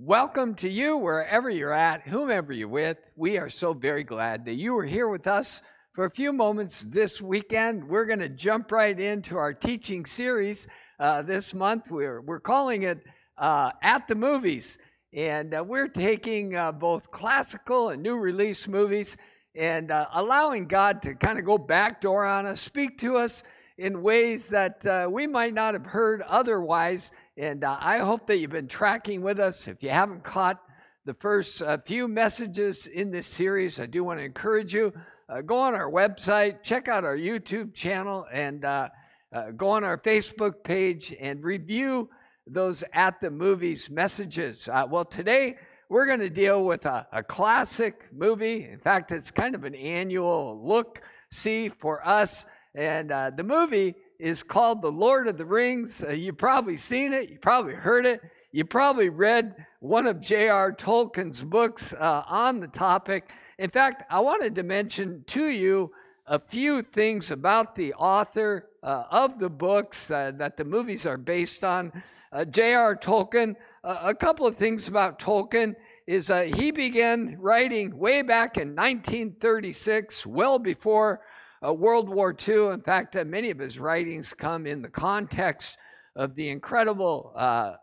Welcome to you wherever you're at, whomever you're with. We are so very glad that you are here with us for a few moments this weekend. We're going to jump right into our teaching series uh, this month. We're, we're calling it uh, At the Movies. And uh, we're taking uh, both classical and new release movies and uh, allowing God to kind of go backdoor on us, speak to us in ways that uh, we might not have heard otherwise and uh, I hope that you've been tracking with us. If you haven't caught the first uh, few messages in this series, I do want to encourage you. Uh, go on our website, check out our YouTube channel, and uh, uh, go on our Facebook page and review those at the movies messages. Uh, well, today we're going to deal with a, a classic movie. In fact, it's kind of an annual look see for us. And the movie is called The Lord of the Rings. Uh, you've probably seen it, you probably heard it, you probably read one of J.R. Tolkien's books uh, on the topic. In fact, I wanted to mention to you a few things about the author uh, of the books uh, that the movies are based on. Uh, J.R. Tolkien, a couple of things about Tolkien is uh, he began writing way back in 1936, well before uh, World War II. In fact, uh, many of his writings come in the context of the incredible, uh,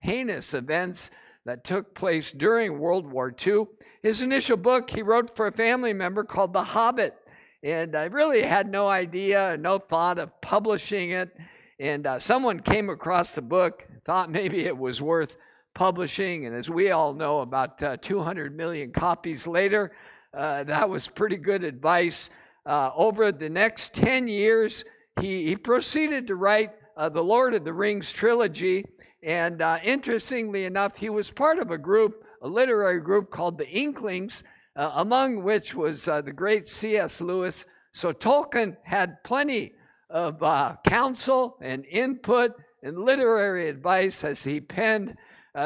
heinous events that took place during World War II. His initial book he wrote for a family member called The Hobbit. And I really had no idea, no thought of publishing it. And uh, someone came across the book, thought maybe it was worth publishing. And as we all know, about uh, 200 million copies later, uh, that was pretty good advice uh, over the next 10 years, he, he proceeded to write uh, the Lord of the Rings trilogy. And uh, interestingly enough, he was part of a group, a literary group called the Inklings, uh, among which was uh, the great C.S. Lewis. So Tolkien had plenty of uh, counsel and input and literary advice as he penned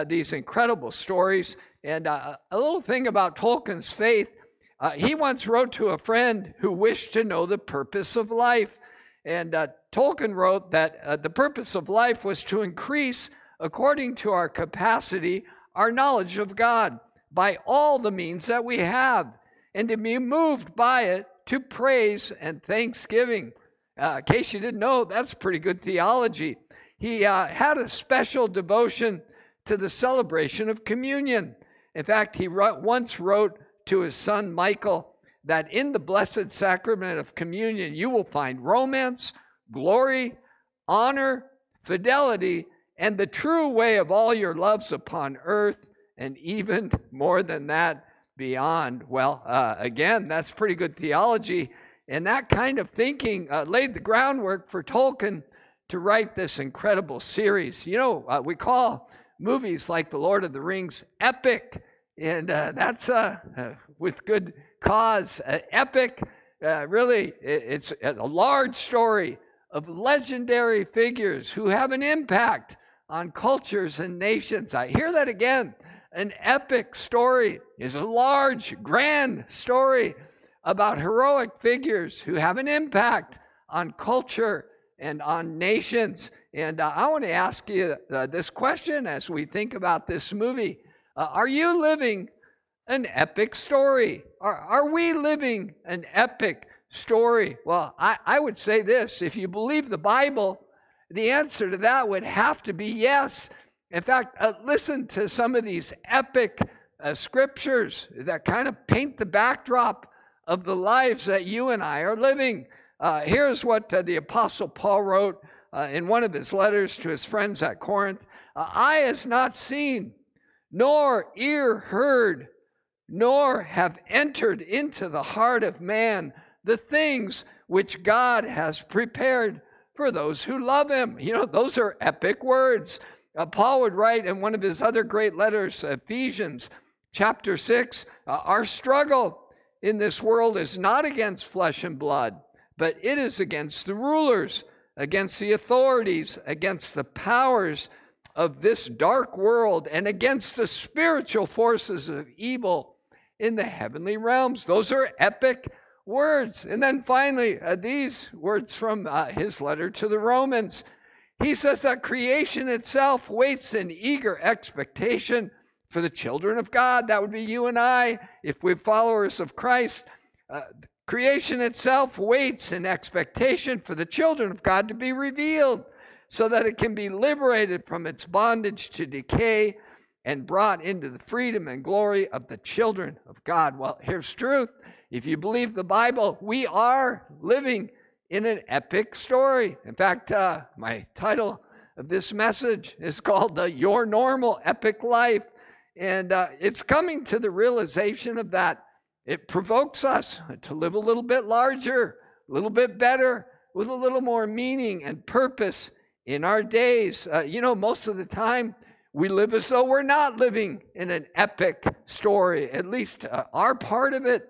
these incredible stories. And a little thing about Tolkien's faith uh, he once wrote to a friend who wished to know the purpose of life. And uh, Tolkien wrote that uh, the purpose of life was to increase, according to our capacity, our knowledge of God by all the means that we have, and to be moved by it to praise and thanksgiving. Uh, in case you didn't know, that's pretty good theology. He uh, had a special devotion to the celebration of communion. In fact, he wrote, once wrote to his son Michael that in the blessed sacrament of communion you will find romance, glory, honor, fidelity, and the true way of all your loves upon earth, and even more than that beyond. Well, uh, again, that's pretty good theology. And that kind of thinking uh, laid the groundwork for Tolkien to write this incredible series. You know, uh, we call movies like The Lord of the Rings epic and uh, that's uh, uh, with good cause. epic, uh, really, it's a large story of legendary figures who have an impact on cultures and nations. I hear that again. An epic story is a large, grand story about heroic figures who have an impact on culture and on nations. And uh, I want to ask you uh, this question as we think about this movie. Uh, are you living an epic story? Are, are we living an epic story? Well, I, I would say this if you believe the Bible, the answer to that would have to be yes. In fact, uh, listen to some of these epic uh, scriptures that kind of paint the backdrop of the lives that you and I are living. Uh, here's what uh, the Apostle Paul wrote uh, in one of his letters to his friends at Corinth uh, Eye has not seen, nor ear heard, nor have entered into the heart of man the things which God has prepared for those who love him. You know, those are epic words. Uh, Paul would write in one of his other great letters, Ephesians chapter 6, uh, our struggle in this world is not against flesh and blood, but it is against the rulers, against the authorities, against the powers of this dark world and against the spiritual forces of evil in the heavenly realms. Those are epic words. And then finally, uh, these words from uh, his letter to the Romans. he says that creation itself waits in eager expectation for the children of God. That would be you and I if we're followers of Christ. Uh, creation itself waits in expectation for the children of God to be revealed so that it can be liberated from its bondage to decay and brought into the freedom and glory of the children of God. Well, here's truth. If you believe the Bible, we are living in an epic story. In fact, uh, my title of this message is called uh, Your Normal Epic Life. And uh, it's coming to the realization of that. It provokes us to live a little bit larger, a little bit better, with a little more meaning and purpose in our days. Uh, you know, most of the time, we live as though we're not living in an epic story. At least uh, our part of it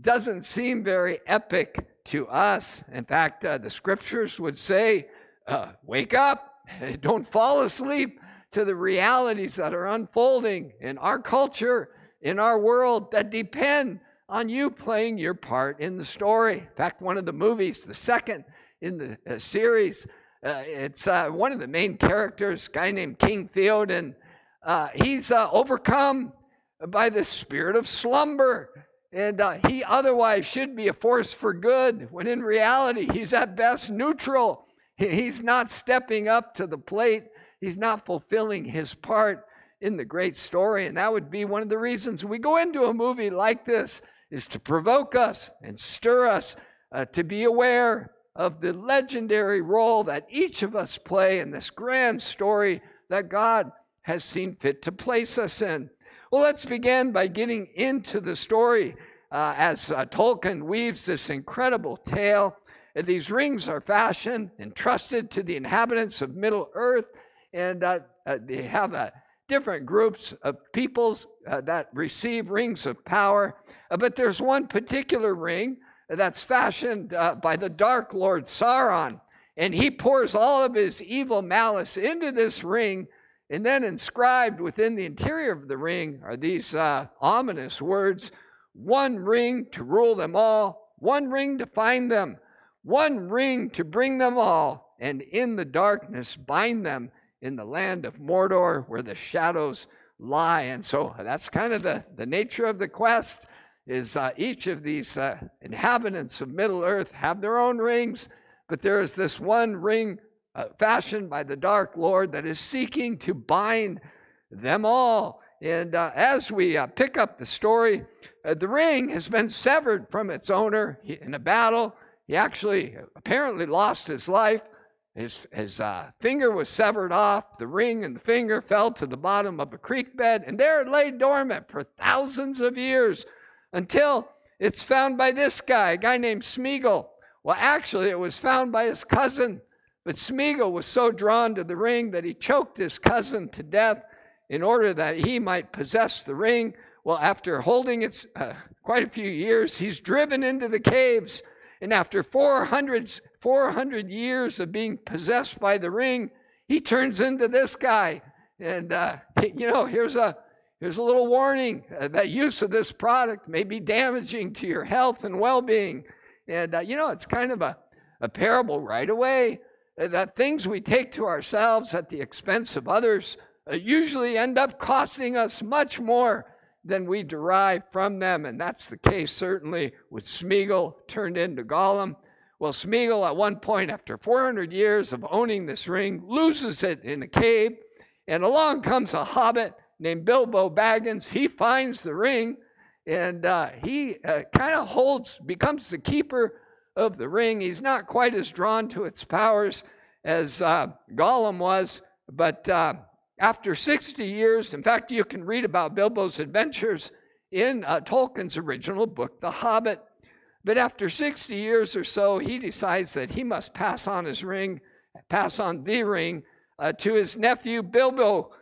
doesn't seem very epic to us. In fact, uh, the scriptures would say, uh, wake up, don't fall asleep to the realities that are unfolding in our culture, in our world, that depend on you playing your part in the story. In fact, one of the movies, the second in the uh, series, uh, it's uh, one of the main characters, guy named King Theoden. Uh, he's uh, overcome by the spirit of slumber. And uh, he otherwise should be a force for good, when in reality, he's at best neutral. He's not stepping up to the plate, he's not fulfilling his part in the great story. And that would be one of the reasons we go into a movie like this is to provoke us and stir us uh, to be aware of the legendary role that each of us play in this grand story that God has seen fit to place us in. Well, let's begin by getting into the story uh, as uh, Tolkien weaves this incredible tale. These rings are fashioned and trusted to the inhabitants of Middle Earth, and uh, uh they have uh, different groups of peoples uh, that receive rings of power. but there's one particular ring that's fashioned by the Dark Lord Sauron, and he pours all of his evil malice into this ring. And then inscribed within the interior of the ring are these uh, ominous words. One ring to rule them all, one ring to find them, one ring to bring them all, and in the darkness bind them in the land of Mordor where the shadows lie. And so that's kind of the, the nature of the quest is uh, each of these uh, inhabitants of Middle Earth have their own rings, but there is this one ring uh, fashioned by the Dark Lord that is seeking to bind them all. And uh, as we uh, pick up the story, uh, the ring has been severed from its owner in a battle. He actually apparently lost his life. His, his finger was severed off. The ring and the finger fell to the bottom of a creek bed, and there it lay dormant for thousands of years until it's found by this guy, a guy named Smeagol. Well, actually, it was found by his cousin but Smeagol was so drawn to the ring that he choked his cousin to death in order that he might possess the ring. Well, after holding it uh, quite a few years, he's driven into the caves. And after 400, 400 years of being possessed by the ring, he turns into this guy. And, uh, you know, here's a, here's a little warning uh, that use of this product may be damaging to your health and well being. And, uh, you know, it's kind of a, a parable right away uh, that things we take to ourselves at the expense of others uh, usually end up costing us much more than we derive from them. And that's the case certainly with Smeagol turned into Gollum. Well, Smeagol, at one point, after 400 years of owning this ring, loses it in a cave. And along comes a hobbit named Bilbo Baggins. He finds the ring and uh, he uh, kind of holds, becomes the keeper of the ring. He's not quite as drawn to its powers as uh, Gollum was, but uh, after 60 years, in fact, you can read about Bilbo's adventures in uh, Tolkien's original book, The Hobbit. But after 60 years or so, he decides that he must pass on his ring, pass on the ring uh, to his nephew Bilbo.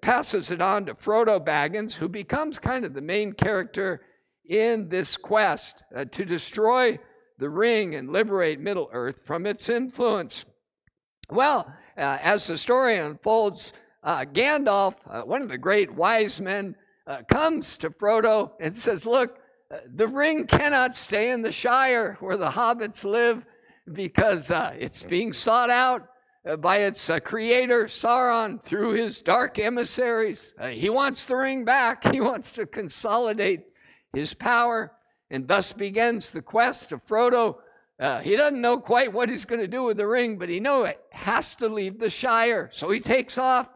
Passes it on to Frodo Baggins, who becomes kind of the main character in this quest uh, to destroy the ring and liberate Middle Earth from its influence. Well, uh, as the story unfolds, uh, Gandalf, uh, one of the great wise men, uh, comes to Frodo and says, Look, uh, the ring cannot stay in the Shire where the hobbits live because it's being sought out by its uh, creator, Sauron, through his dark emissaries. Uh, he wants the ring back. He wants to consolidate his power. And thus begins the quest of Frodo. Uh, he doesn't know quite what he's going to do with the ring, but he knows it has to leave the Shire. So he takes off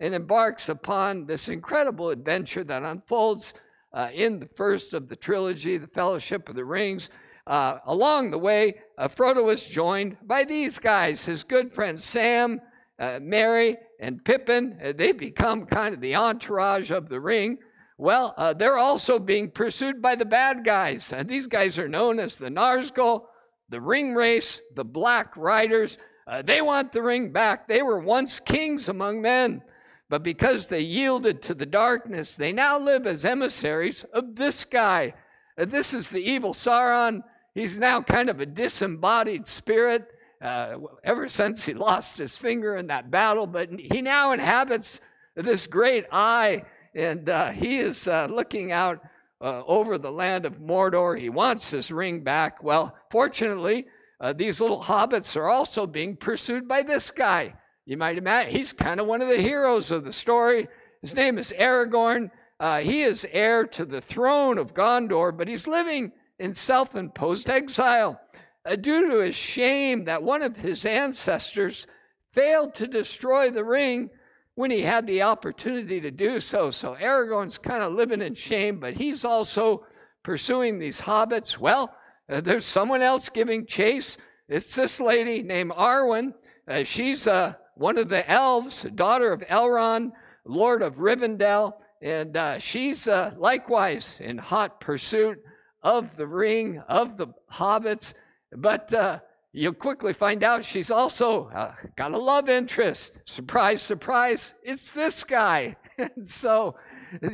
and embarks upon this incredible adventure that unfolds uh, in the first of the trilogy, The Fellowship of the Rings. Uh, along the way, uh, Frodo is joined by these guys, his good friends Sam, uh, Merry, and Pippin. Uh, they become kind of the entourage of the ring. Well, uh, they're also being pursued by the bad guys. And these guys are known as the Nazgul, the Ringwraiths, the Black Riders. Uh, they want the ring back. They were once kings among men. But because they yielded to the darkness, they now live as emissaries of this guy. this is the evil Sauron. He's now kind of a disembodied spirit uh, ever since he lost his finger in that battle, but he now inhabits this great eye, and uh, he is uh, looking out uh, over the land of Mordor. He wants his ring back. Well, fortunately, uh, these little hobbits are also being pursued by this guy. You might imagine he's kind of one of the heroes of the story. His name is Aragorn. Uh, he is heir to the throne of Gondor, but he's living in self imposed exile uh, due to his shame that one of his ancestors failed to destroy the ring when he had the opportunity to do so. So Aragorn's kind of living in shame, but he's also pursuing these hobbits. Well, uh, there's someone else giving chase. It's this lady named Arwen. Uh, she's uh, one of the elves, daughter of Elrond, Lord of Rivendell, and uh, she's uh, likewise in hot pursuit of the ring, of the hobbits, but uh, you'll quickly find out she's also uh, got a love interest. Surprise, surprise, it's this guy. and so,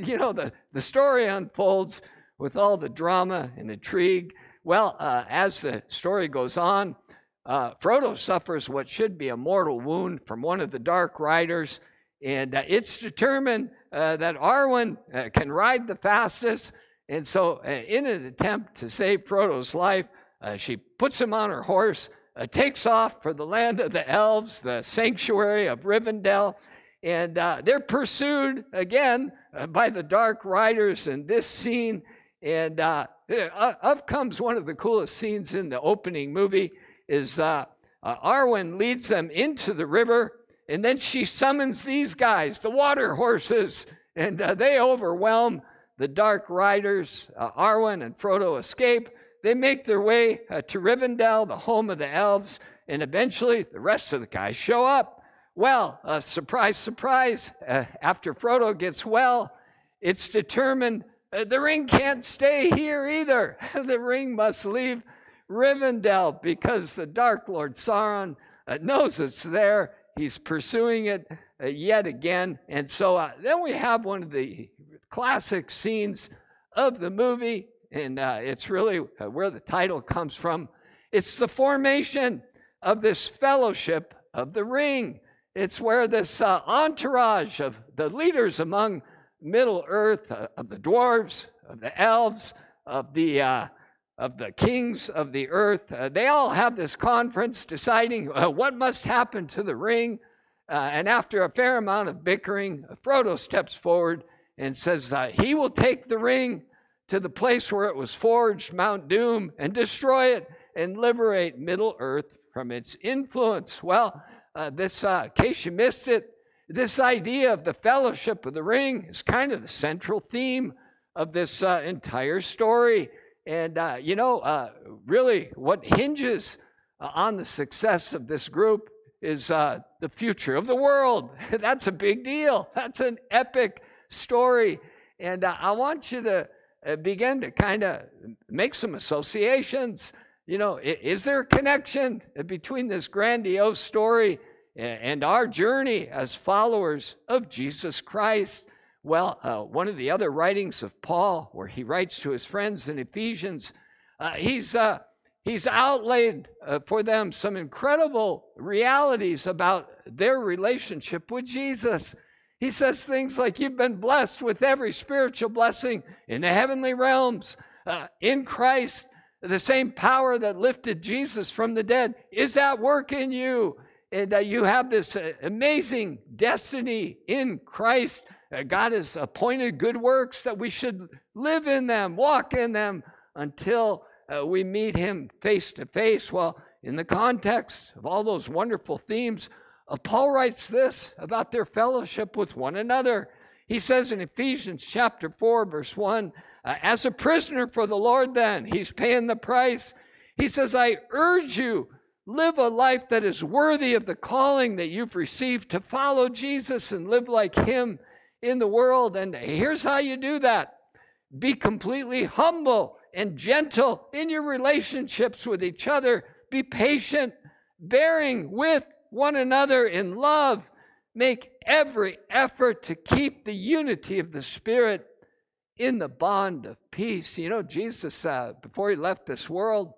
you know, the, the story unfolds with all the drama and intrigue. Well, uh, as the story goes on, uh, Frodo suffers what should be a mortal wound from one of the Dark Riders, and uh, it's determined uh, that Arwen uh, can ride the fastest and so, uh, in an attempt to save Frodo's life, uh, she puts him on her horse, uh, takes off for the land of the elves, the sanctuary of Rivendell, and uh, they're pursued again uh, by the Dark Riders in this scene. And uh, up comes one of the coolest scenes in the opening movie is Arwen leads them into the river, and then she summons these guys, the water horses, and they overwhelm the Dark Riders, uh, Arwen and Frodo, escape. They make their way uh, to Rivendell, the home of the elves, and eventually the rest of the guys show up. Well, uh, surprise, surprise, uh, after Frodo gets well, it's determined uh, the ring can't stay here either. the ring must leave Rivendell because the Dark Lord Sauron uh, knows it's there. He's pursuing it yet again. And so then we have one of the classic scenes of the movie, and uh, it's really uh, where the title comes from. It's the formation of this fellowship of the ring. It's where this uh, entourage of the leaders among Middle Earth, uh, of the dwarves, of the elves, of the uh, of the kings of the earth, uh, they all have this conference deciding what must happen to the ring. and after a fair amount of bickering, Frodo steps forward and says uh, he will take the ring to the place where it was forged, Mount Doom, and destroy it and liberate Middle Earth from its influence. Well, uh, this, uh, in case you missed it, this idea of the fellowship of the ring is kind of the central theme of this uh, entire story. And, uh, you know, uh, really what hinges uh, on the success of this group is the future of the world. That's a big deal. That's an epic story. And uh, I want you to uh, begin to kind of make some associations. You know, is there a connection between this grandiose story and our journey as followers of Jesus Christ? Well, uh, one of the other writings of Paul, where he writes to his friends in Ephesians, uh, he's, uh, he's outlaid uh, for them some incredible realities about their relationship with Jesus. He says things like, You've been blessed with every spiritual blessing in the heavenly realms uh, in Christ. The same power that lifted Jesus from the dead is at work in you. and uh, you have this uh, amazing destiny in Christ. Uh, God has appointed good works that we should live in them, walk in them until uh, we meet Him face to face. Well, in the context of all those wonderful themes, Paul writes this about their fellowship with one another. He says in Ephesians chapter 4, verse 1, uh, as a prisoner for the Lord, then, he's paying the price. He says, I urge you, live a life that is worthy of the calling that you've received to follow Jesus and live like him in the world. And here's how you do that be completely humble and gentle in your relationships with each other. Be patient, bearing with one another in love. Make every effort to keep the unity of the Spirit in the bond of peace. You know, Jesus, uh, before he left this world,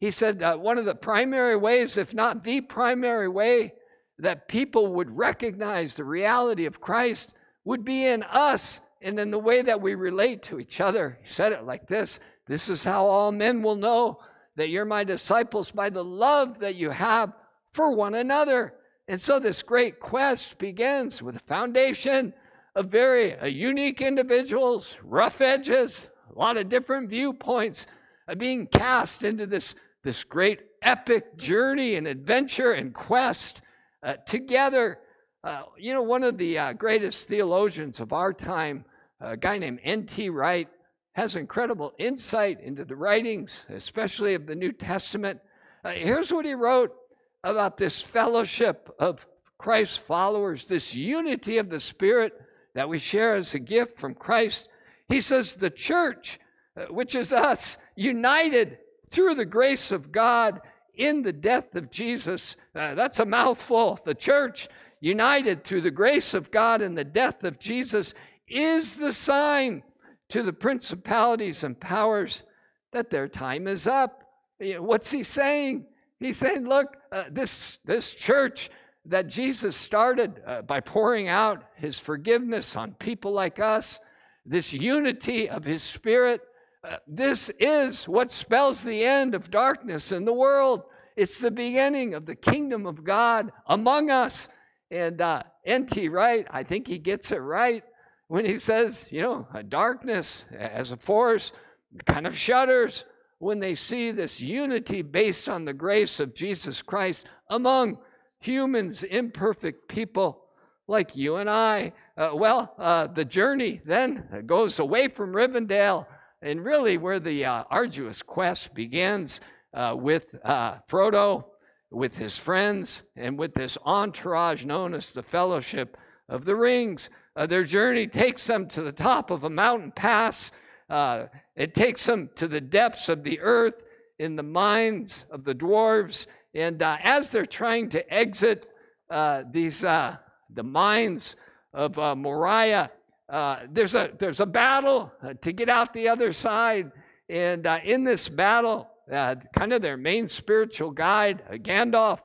he said uh, one of the primary ways, if not the primary way, that people would recognize the reality of Christ would be in us and in the way that we relate to each other. He said it like this This is how all men will know that you're my disciples by the love that you have for one another. And so this great quest begins with a foundation of very uh, unique individuals, rough edges, a lot of different viewpoints uh, being cast into this, this great epic journey and adventure and quest uh, together. Uh, you know, one of the uh, greatest theologians of our time, a guy named N.T. Wright, has incredible insight into the writings, especially of the New Testament. Uh, here's what he wrote about this fellowship of Christ's followers, this unity of the Spirit that we share as a gift from Christ. He says, the church, uh, which is us, united through the grace of God in the death of Jesus. Uh, that's a mouthful. The church, united through the grace of God in the death of Jesus, is the sign to the principalities and powers that their time is up. What's he saying? He's saying, look, uh, this, this church that Jesus started uh, by pouring out his forgiveness on people like us, this unity of his spirit, uh, this is what spells the end of darkness in the world. It's the beginning of the kingdom of God among us. And uh, N.T. Wright, I think he gets it right when he says, you know, darkness as a force kind of shudders when they see this unity based on the grace of Jesus Christ among humans, imperfect people like you and I. Uh, well, uh, the journey then goes away from Rivendell and really where the uh, arduous quest begins uh, with uh, Frodo, with his friends, and with this entourage known as the Fellowship of the Rings. Uh, their journey takes them to the top of a mountain pass it takes them to the depths of the earth in the minds of the dwarves. And uh, as they're trying to exit uh, these uh, the mines of uh, Moria, uh, there's a there's a battle to get out the other side. And in this battle, kind of their main spiritual guide, Gandalf,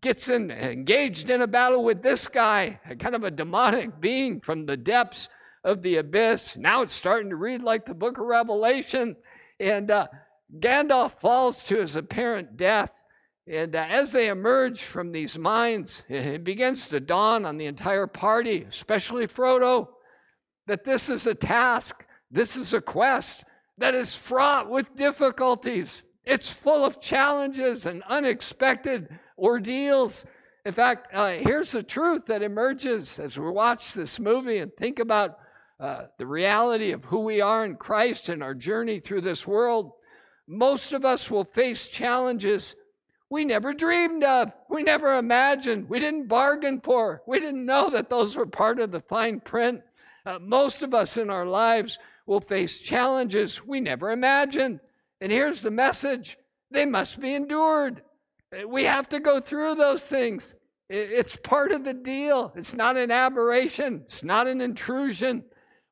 gets in, engaged in a battle with this guy, kind of a demonic being from the depths of the abyss. Now it's starting to read like the book of Revelation. And uh, Gandalf falls to his apparent death. And uh, as they emerge from these mines, it begins to dawn on the entire party, especially Frodo, that this is a task, this is a quest that is fraught with difficulties. It's full of challenges and unexpected ordeals. In fact, uh, here's the truth that emerges as we watch this movie and think about uh, the reality of who we are in Christ and our journey through this world, most of us will face challenges we never dreamed of, we never imagined, we didn't bargain for, we didn't know that those were part of the fine print. Uh, most of us in our lives will face challenges we never imagined. And here's the message they must be endured. Uh, we have to go through those things. It's part of the deal. It's not an aberration, it's not an intrusion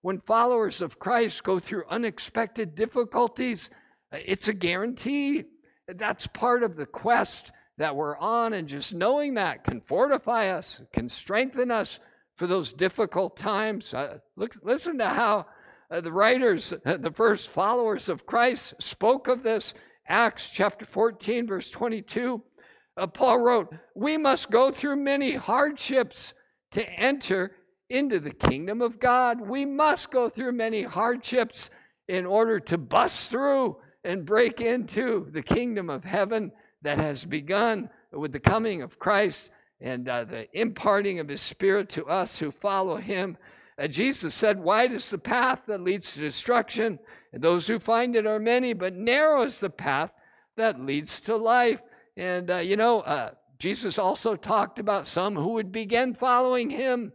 when followers of Christ go through unexpected difficulties, it's a guarantee. That's part of the quest that we're on, and just knowing that can fortify us, can strengthen us for those difficult times. Uh, look, listen to how uh, the writers, uh, the first followers of Christ, spoke of this. Acts chapter 14, verse 22. Uh, Paul wrote, We must go through many hardships to enter into the kingdom of God. We must go through many hardships in order to bust through and break into the kingdom of heaven that has begun with the coming of Christ and uh, the imparting of his spirit to us who follow him. Uh, Jesus said, Wide is the path that leads to destruction, and those who find it are many, but narrow is the path that leads to life. And, uh, you know, uh, Jesus also talked about some who would begin following him,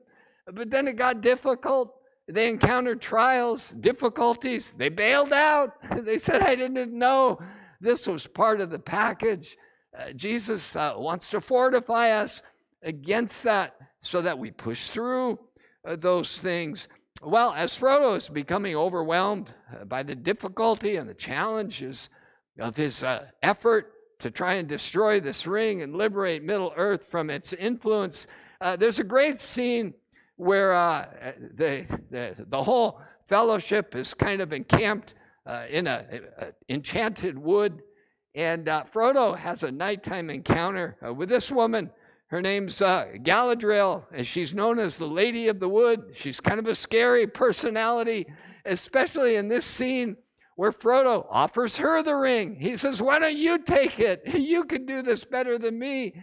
but then it got difficult. They encountered trials, difficulties. They bailed out. they said, I didn't know this was part of the package. Uh, Jesus uh, wants to fortify us against that so that we push through uh, those things. Well, as Frodo is becoming overwhelmed uh, by the difficulty and the challenges of his uh, effort to try and destroy this ring and liberate Middle Earth from its influence, uh, there's a great scene where the, the, the whole fellowship is kind of encamped in an enchanted wood and uh, Frodo has a nighttime encounter uh, with this woman. Her name's uh, Galadriel, and she's known as the Lady of the Wood. She's kind of a scary personality, especially in this scene where Frodo offers her the ring. He says, Why don't you take it? You can do this better than me.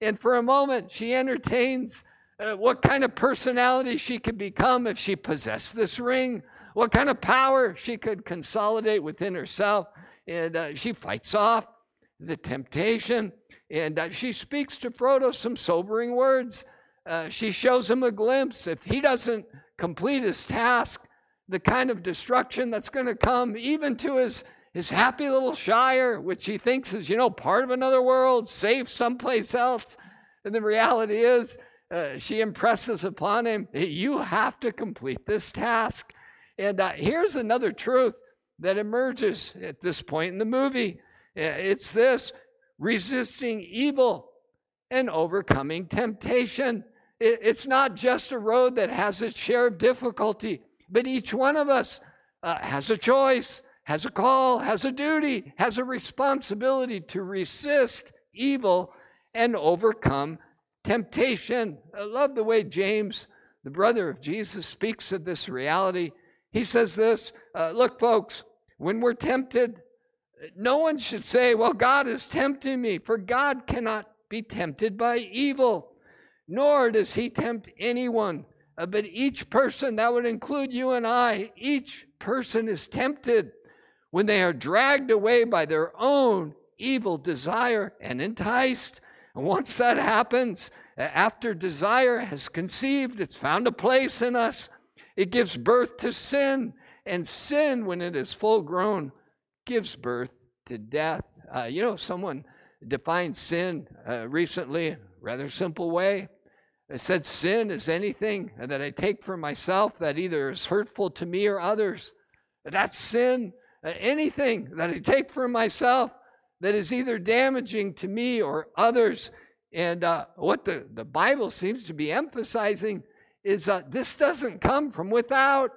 And for a moment, she entertains uh, what kind of personality she could become if she possessed this ring, what kind of power she could consolidate within herself and uh, she fights off the temptation. And uh, she speaks to Frodo some sobering words. Uh, she shows him a glimpse. If he doesn't complete his task, the kind of destruction that's going to come, even to his, his happy little shire, which he thinks is, you know, part of another world, safe someplace else. And the reality is, uh, she impresses upon him, you have to complete this task. And uh, here's another truth that emerges at this point in the movie. It's this resisting evil and overcoming temptation. It's not just a road that has its share of difficulty, but each one of us uh, has a choice, has a call, has a duty, has a responsibility to resist evil and overcome temptation. I love the way James, the brother of Jesus, speaks of this reality. He says this uh, Look, folks, when we're tempted, no one should say, Well, God is tempting me, for God cannot be tempted by evil, nor does he tempt anyone. Uh, but each person, that would include you and I, each person is tempted when they are dragged away by their own evil desire and enticed. And once that happens, after desire has conceived, it's found a place in us, it gives birth to sin, and sin, when it is full grown, gives birth to death. Uh, you know, someone defined sin uh, recently, rather simple way. It said, Sin is anything that I take for myself that either is hurtful to me or others. That's sin. Uh, anything that I take for myself that is either damaging to me or others. And uh, what the, the Bible seems to be emphasizing is uh, this doesn't come from without.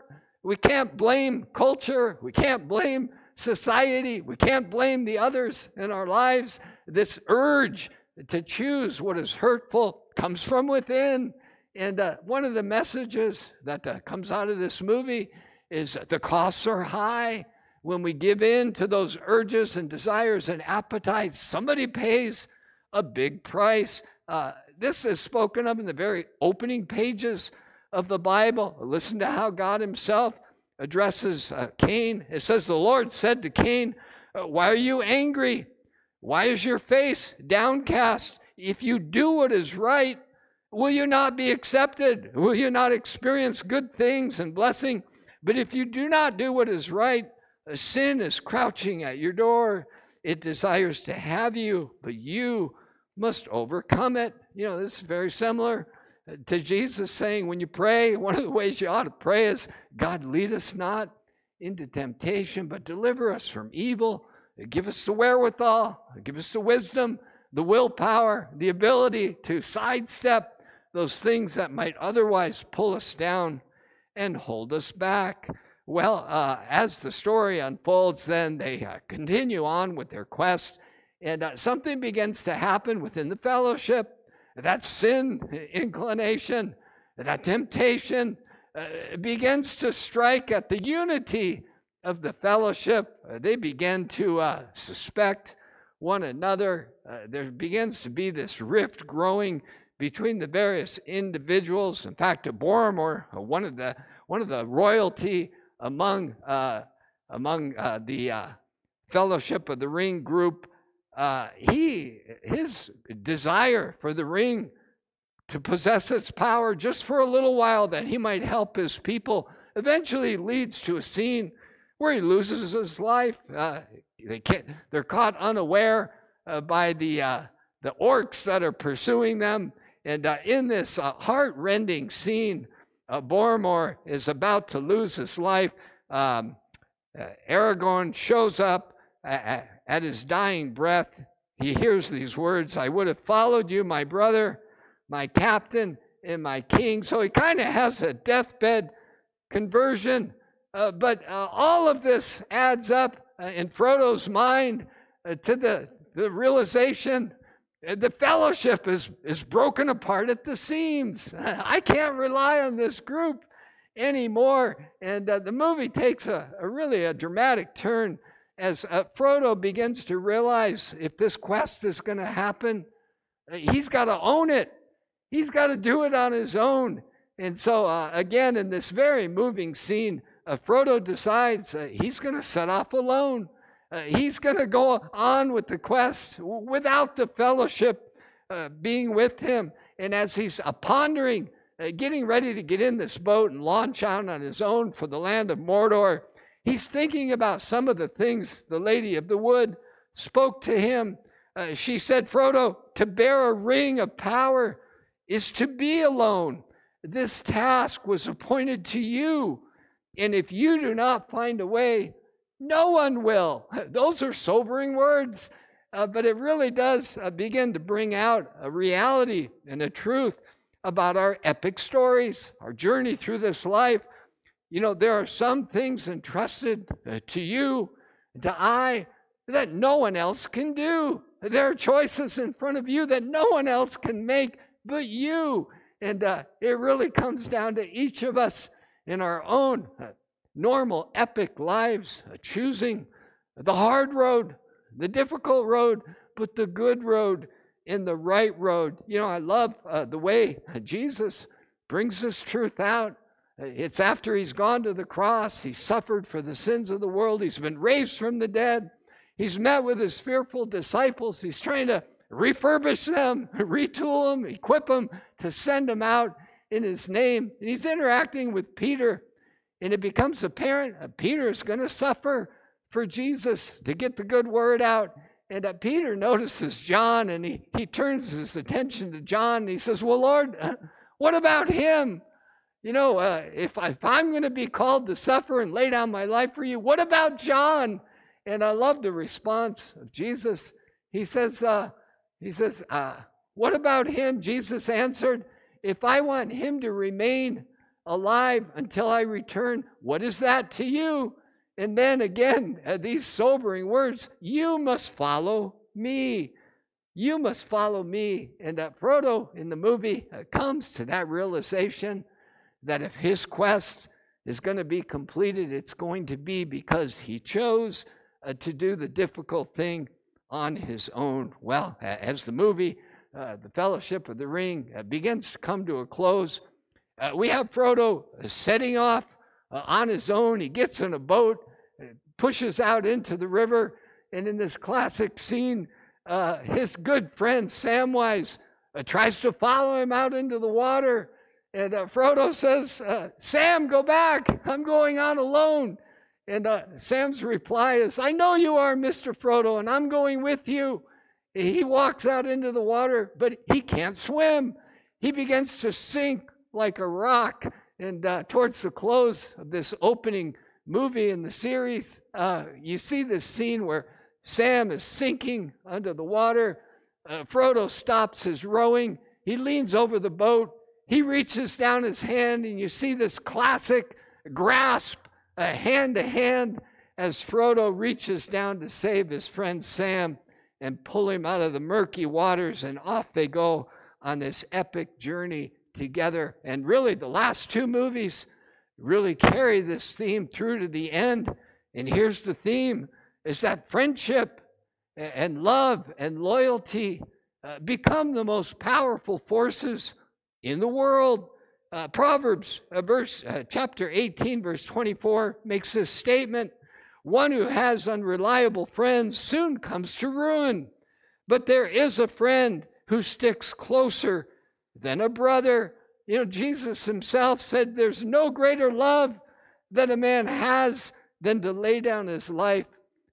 We can't blame culture. We can't blame society. We can't blame the others in our lives. This urge to choose what is hurtful comes from within. And uh, one of the messages that uh, comes out of this movie is the costs are high. When we give in to those urges and desires and appetites, somebody pays a big price. Uh, this is spoken of in the very opening pages of the Bible. Listen to how God Himself addresses uh, Cain. It says, The Lord said to Cain, uh, Why are you angry? Why is your face downcast? If you do what is right, will you not be accepted? Will you not experience good things and blessing? But if you do not do what is right, sin is crouching at your door. It desires to have you, but you must overcome it. You know, this is very similar uh, to Jesus saying, when you pray, one of the ways you ought to pray is, God, lead us not into temptation, but deliver us from evil. Give us the wherewithal, give us the wisdom, the willpower, the ability to sidestep those things that might otherwise pull us down and hold us back. Well, uh, as the story unfolds, then they uh, continue on with their quest and uh, something begins to happen within the fellowship. That sin inclination, that temptation uh, begins to strike at the unity of the fellowship. Uh, they begin to uh, suspect one another. There begins to be this rift growing between the various individuals. In fact, Boromir, one of the one of the royalty among uh, among uh, the uh, Fellowship of the Ring group, uh, he his desire for the ring to possess its power just for a little while that he might help his people eventually leads to a scene where he loses his life. Uh, they can't, they're caught unaware uh, by the, the orcs that are pursuing them. And in this heart rending scene, uh, Boromir is about to lose his life. Um, uh, Aragorn shows up at, at his dying breath. He hears these words I would have followed you, my brother, my captain, and my king. So he kind of has a deathbed conversion. Uh, but uh, all of this adds up uh, in Frodo's mind uh, to the, the realization the fellowship is, is broken apart at the seams. I can't rely on this group anymore. And uh, the movie takes a, a, really a dramatic turn as uh, Frodo begins to realize if this quest is going to happen, uh, he's got to own it. He's got to do it on his own. And so, uh, again, in this very moving scene, uh, Frodo decides he's going to set off alone. Uh, he's going to go on with the quest without the fellowship uh, being with him. And as he's uh, pondering, uh, getting ready to get in this boat and launch out on his own for the land of Mordor, he's thinking about some of the things the Lady of the Wood spoke to him. Uh, she said, Frodo, to bear a ring of power is to be alone. This task was appointed to you. And if you do not find a way, no one will. Those are sobering words, uh, but it really does uh, begin to bring out a reality and a truth about our epic stories, our journey through this life. You know, there are some things entrusted uh, to you, to I, that no one else can do. There are choices in front of you that no one else can make but you. And uh, it really comes down to each of us in our own uh, normal, epic lives, uh, choosing the hard road, the difficult road, but the good road in the right road. You know, I love uh, the way Jesus brings this truth out. It's after he's gone to the cross, he suffered for the sins of the world, he's been raised from the dead, he's met with his fearful disciples, he's trying to refurbish them, retool them, equip them to send them out in his name. And he's interacting with Peter and it becomes apparent that Peter is going to suffer for Jesus to get the good word out. And that Peter notices John and he, he turns his attention to John and he says, Well, Lord, what about him? You know, uh, if, I, if I'm going to be called to suffer and lay down my life for you, what about John? And I love the response of Jesus. He says, uh, he says, uh, what about him? Jesus answered, if I want him to remain alive until I return. What is that to you? And then again, uh, these sobering words you must follow me. You must follow me. And that Frodo in the movie uh, comes to that realization that if his quest is going to be completed, it's going to be because he chose uh, to do the difficult thing on his own. Well, as the movie, uh, The Fellowship of the Ring, uh, begins to come to a close, uh, we have Frodo setting off uh, on his own. He gets in a boat, uh, pushes out into the river, and in this classic scene, uh, his good friend Samwise uh, tries to follow him out into the water. And uh, Frodo says, Sam, go back. I'm going on alone. And Sam's reply is, I know you are, Mr. Frodo, and I'm going with you. He walks out into the water, but he can't swim. He begins to sink like a rock. And uh, towards the close of this opening movie in the series, uh, you see this scene where Sam is sinking under the water. Uh, Frodo stops his rowing. He leans over the boat. He reaches down his hand, and you see this classic grasp, a hand to hand, as Frodo reaches down to save his friend Sam. and pull him out of the murky waters, and off they go on this epic journey together. And really, the last two movies really carry this theme through to the end. And here's the theme is that friendship and love and loyalty uh, become the most powerful forces in the world. Uh, Proverbs, uh, verse uh, chapter 18, verse 24, makes this statement: "One who has unreliable friends soon comes to ruin, but there is a friend who sticks closer than a brother." You know, Jesus Himself said, "There's no greater love that a man has than to lay down his life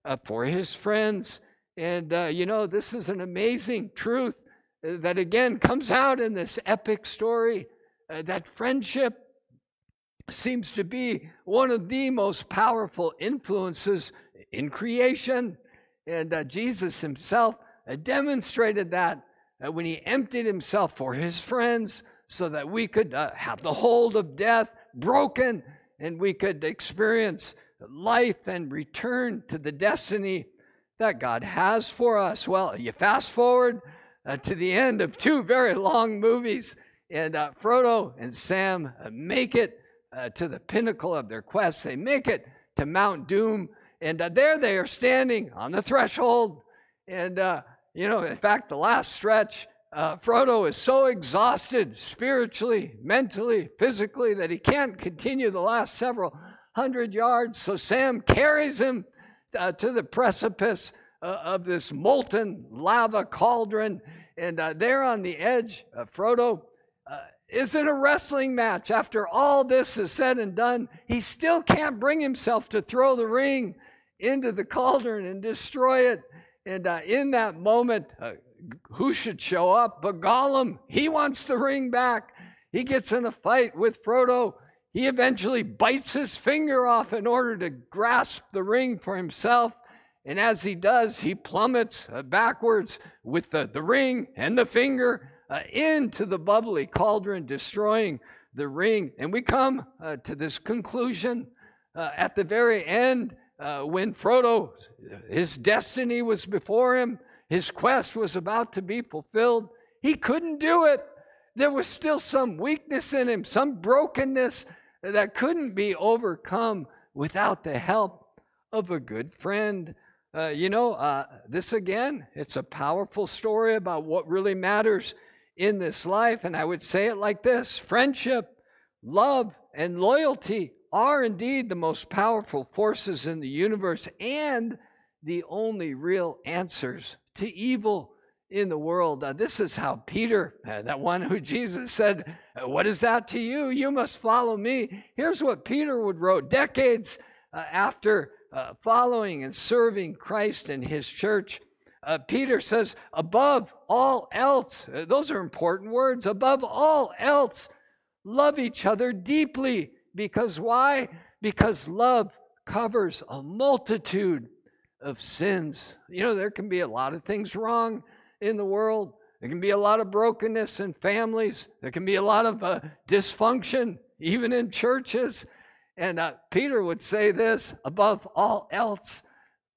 uh, for his friends." And uh, you know, this is an amazing truth that again comes out in this epic story uh, that friendship seems to be one of the most powerful influences in creation. And uh, Jesus himself uh, demonstrated that uh, when he emptied himself for his friends so that we could uh, have the hold of death broken and we could experience life and return to the destiny that God has for us. Well, you fast forward uh, to the end of two very long movies, and uh, Frodo and Sam uh, make it uh, to the pinnacle of their quest. They make it to Mount Doom, and there they are standing on the threshold. And, you know, in fact, the last stretch, Frodo is so exhausted spiritually, mentally, physically that he can't continue the last several hundred yards. So Sam carries him uh, to the precipice uh, of this molten lava cauldron. And uh, there on the edge, Frodo uh, is in a wrestling match. After all this is said and done, he still can't bring himself to throw the ring into the cauldron and destroy it. And uh, in that moment, uh, who should show up but Gollum? He wants the ring back. He gets in a fight with Frodo he eventually bites his finger off in order to grasp the ring for himself. And as he does, he plummets uh, backwards with the, the ring and the finger uh, into the bubbly cauldron, destroying the ring. And we come uh, to this conclusion uh, at the very end uh, when Frodo, his destiny was before him, his quest was about to be fulfilled. He couldn't do it. There was still some weakness in him, some brokenness that couldn't be overcome without the help of a good friend. Uh, you know, uh, this again, it's a powerful story about what really matters in this life. And I would say it like this friendship, love, and loyalty are indeed the most powerful forces in the universe and the only real answers to evil in the world. Uh, this is how Peter, uh, that one who Jesus said, uh, What is that to you? You must follow me. Here's what Peter would wrote decades uh, after uh, following and serving Christ and his church. Uh, Peter says, Above all else, those are important words, above all else, love each other deeply. Because why? Because love covers a multitude of sins. You know, there can be a lot of things wrong in the world. There can be a lot of brokenness in families. There can be a lot of uh, dysfunction, even in churches. And uh, Peter would say this above all else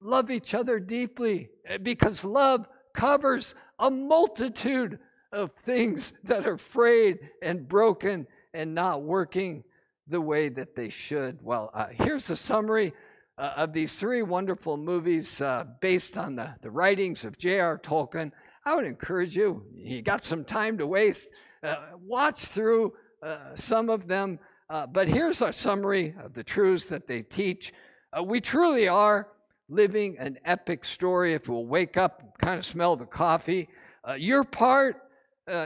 love each other deeply eh, because love covers a multitude of things that are frayed and broken and not working the way that they should. Well, uh, here's a summary uh, of these three wonderful movies uh, based on the, the writings of J.R. Tolkien. I would encourage you, you got some time to waste, uh, watch through uh, some of them. Uh, but here's our summary of the truths that they teach. We truly are living an epic story if we'll wake up, kind of smell the coffee. Your part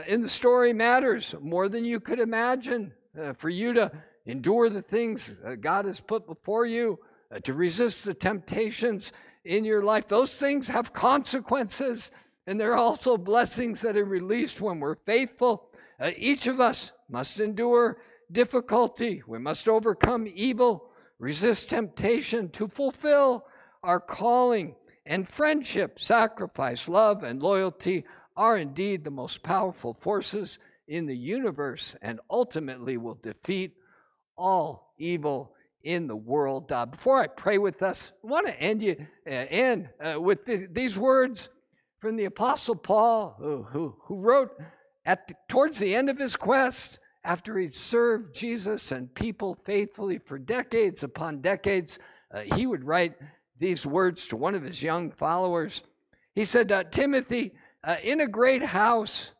in the story matters more than you could imagine. for you to endure the things God has put before you, to resist the temptations in your life, those things have consequences. And there are also blessings that are released when we're faithful. Uh, each of us must endure difficulty. We must overcome evil, resist temptation to fulfill our calling. And friendship, sacrifice, love, and loyalty are indeed the most powerful forces in the universe and ultimately will defeat all evil in the world. Uh, before I pray with us, I want to end you uh, end uh, with th- these words from the Apostle Paul, who, who, who wrote at the, towards the end of his quest, after he'd served Jesus and people faithfully for decades upon decades, uh, he would write these words to one of his young followers. He said, uh, Timothy, uh, in a great house,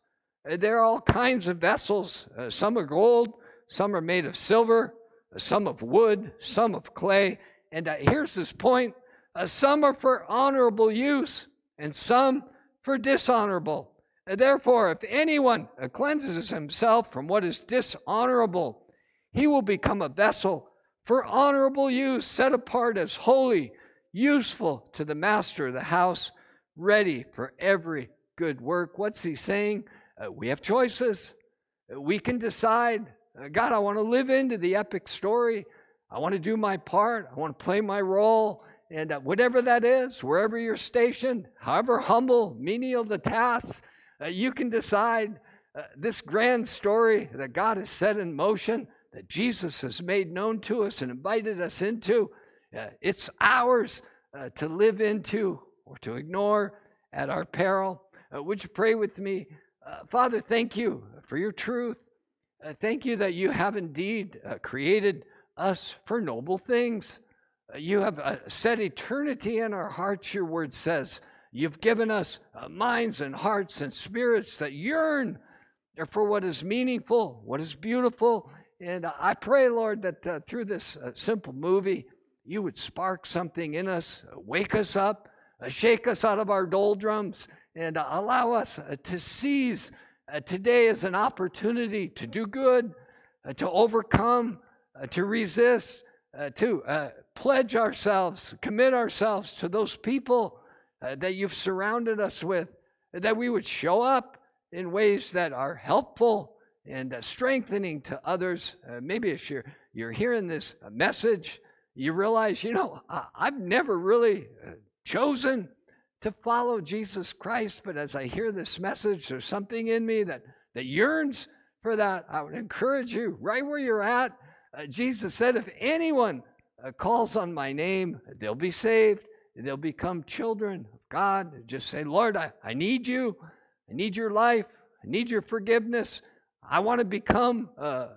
there are all kinds of vessels. Some are gold, some are made of silver, uh, some of wood, some of clay. And here's this point some are for honorable use, and some for dishonorable. Therefore, if anyone cleanses himself from what is dishonorable, he will become a vessel for honorable use, set apart as holy, useful to the master of the house, ready for every good work. What's he saying? Uh, we have choices. We can decide, uh, God, I want to live into the epic story. I want to do my part. I want to play my role. And uh, whatever that is, wherever you're stationed, however humble, menial the tasks, uh, you can decide uh, this grand story that God has set in motion, that Jesus has made known to us and invited us into. Uh, it's ours uh, to live into or to ignore at our peril. Uh, would you pray with me? Uh, Father, thank you for your truth. Thank you that you have indeed created us for noble things. you have set eternity in our hearts, your word says. You've given us uh, minds and hearts and spirits that yearn for what is meaningful, what is beautiful. And I pray, Lord, that uh, through this uh, simple movie, you would spark something in us, uh, wake us up, uh, shake us out of our doldrums, and uh, allow us to seize today is an opportunity to do good, to overcome, to resist, to pledge ourselves, commit ourselves to those people uh, that you've surrounded us with, that we would show up in ways that are helpful and uh, strengthening to others. Uh, maybe as you're, you're hearing this uh, message, you realize, you know, I, have never really uh, chosen to follow Jesus Christ, but as I hear this message, there's something in me that, that yearns for that. I would encourage you, right where you're at. Uh, Jesus said, if anyone calls on my name, they'll be saved. They'll become children of God. Just say, Lord, I, I need you. I need your life. I need your forgiveness. I want to become a,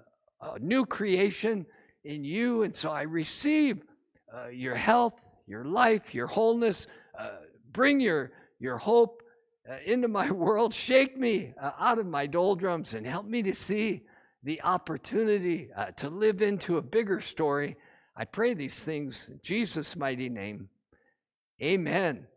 a new creation in you. And so I receive uh, your health, your life, your wholeness. Uh, bring your, your hope uh, into my world. Shake me uh, out of my doldrums and help me to see the opportunity uh, to live into a bigger story. I pray these things in Jesus' mighty name. Amen.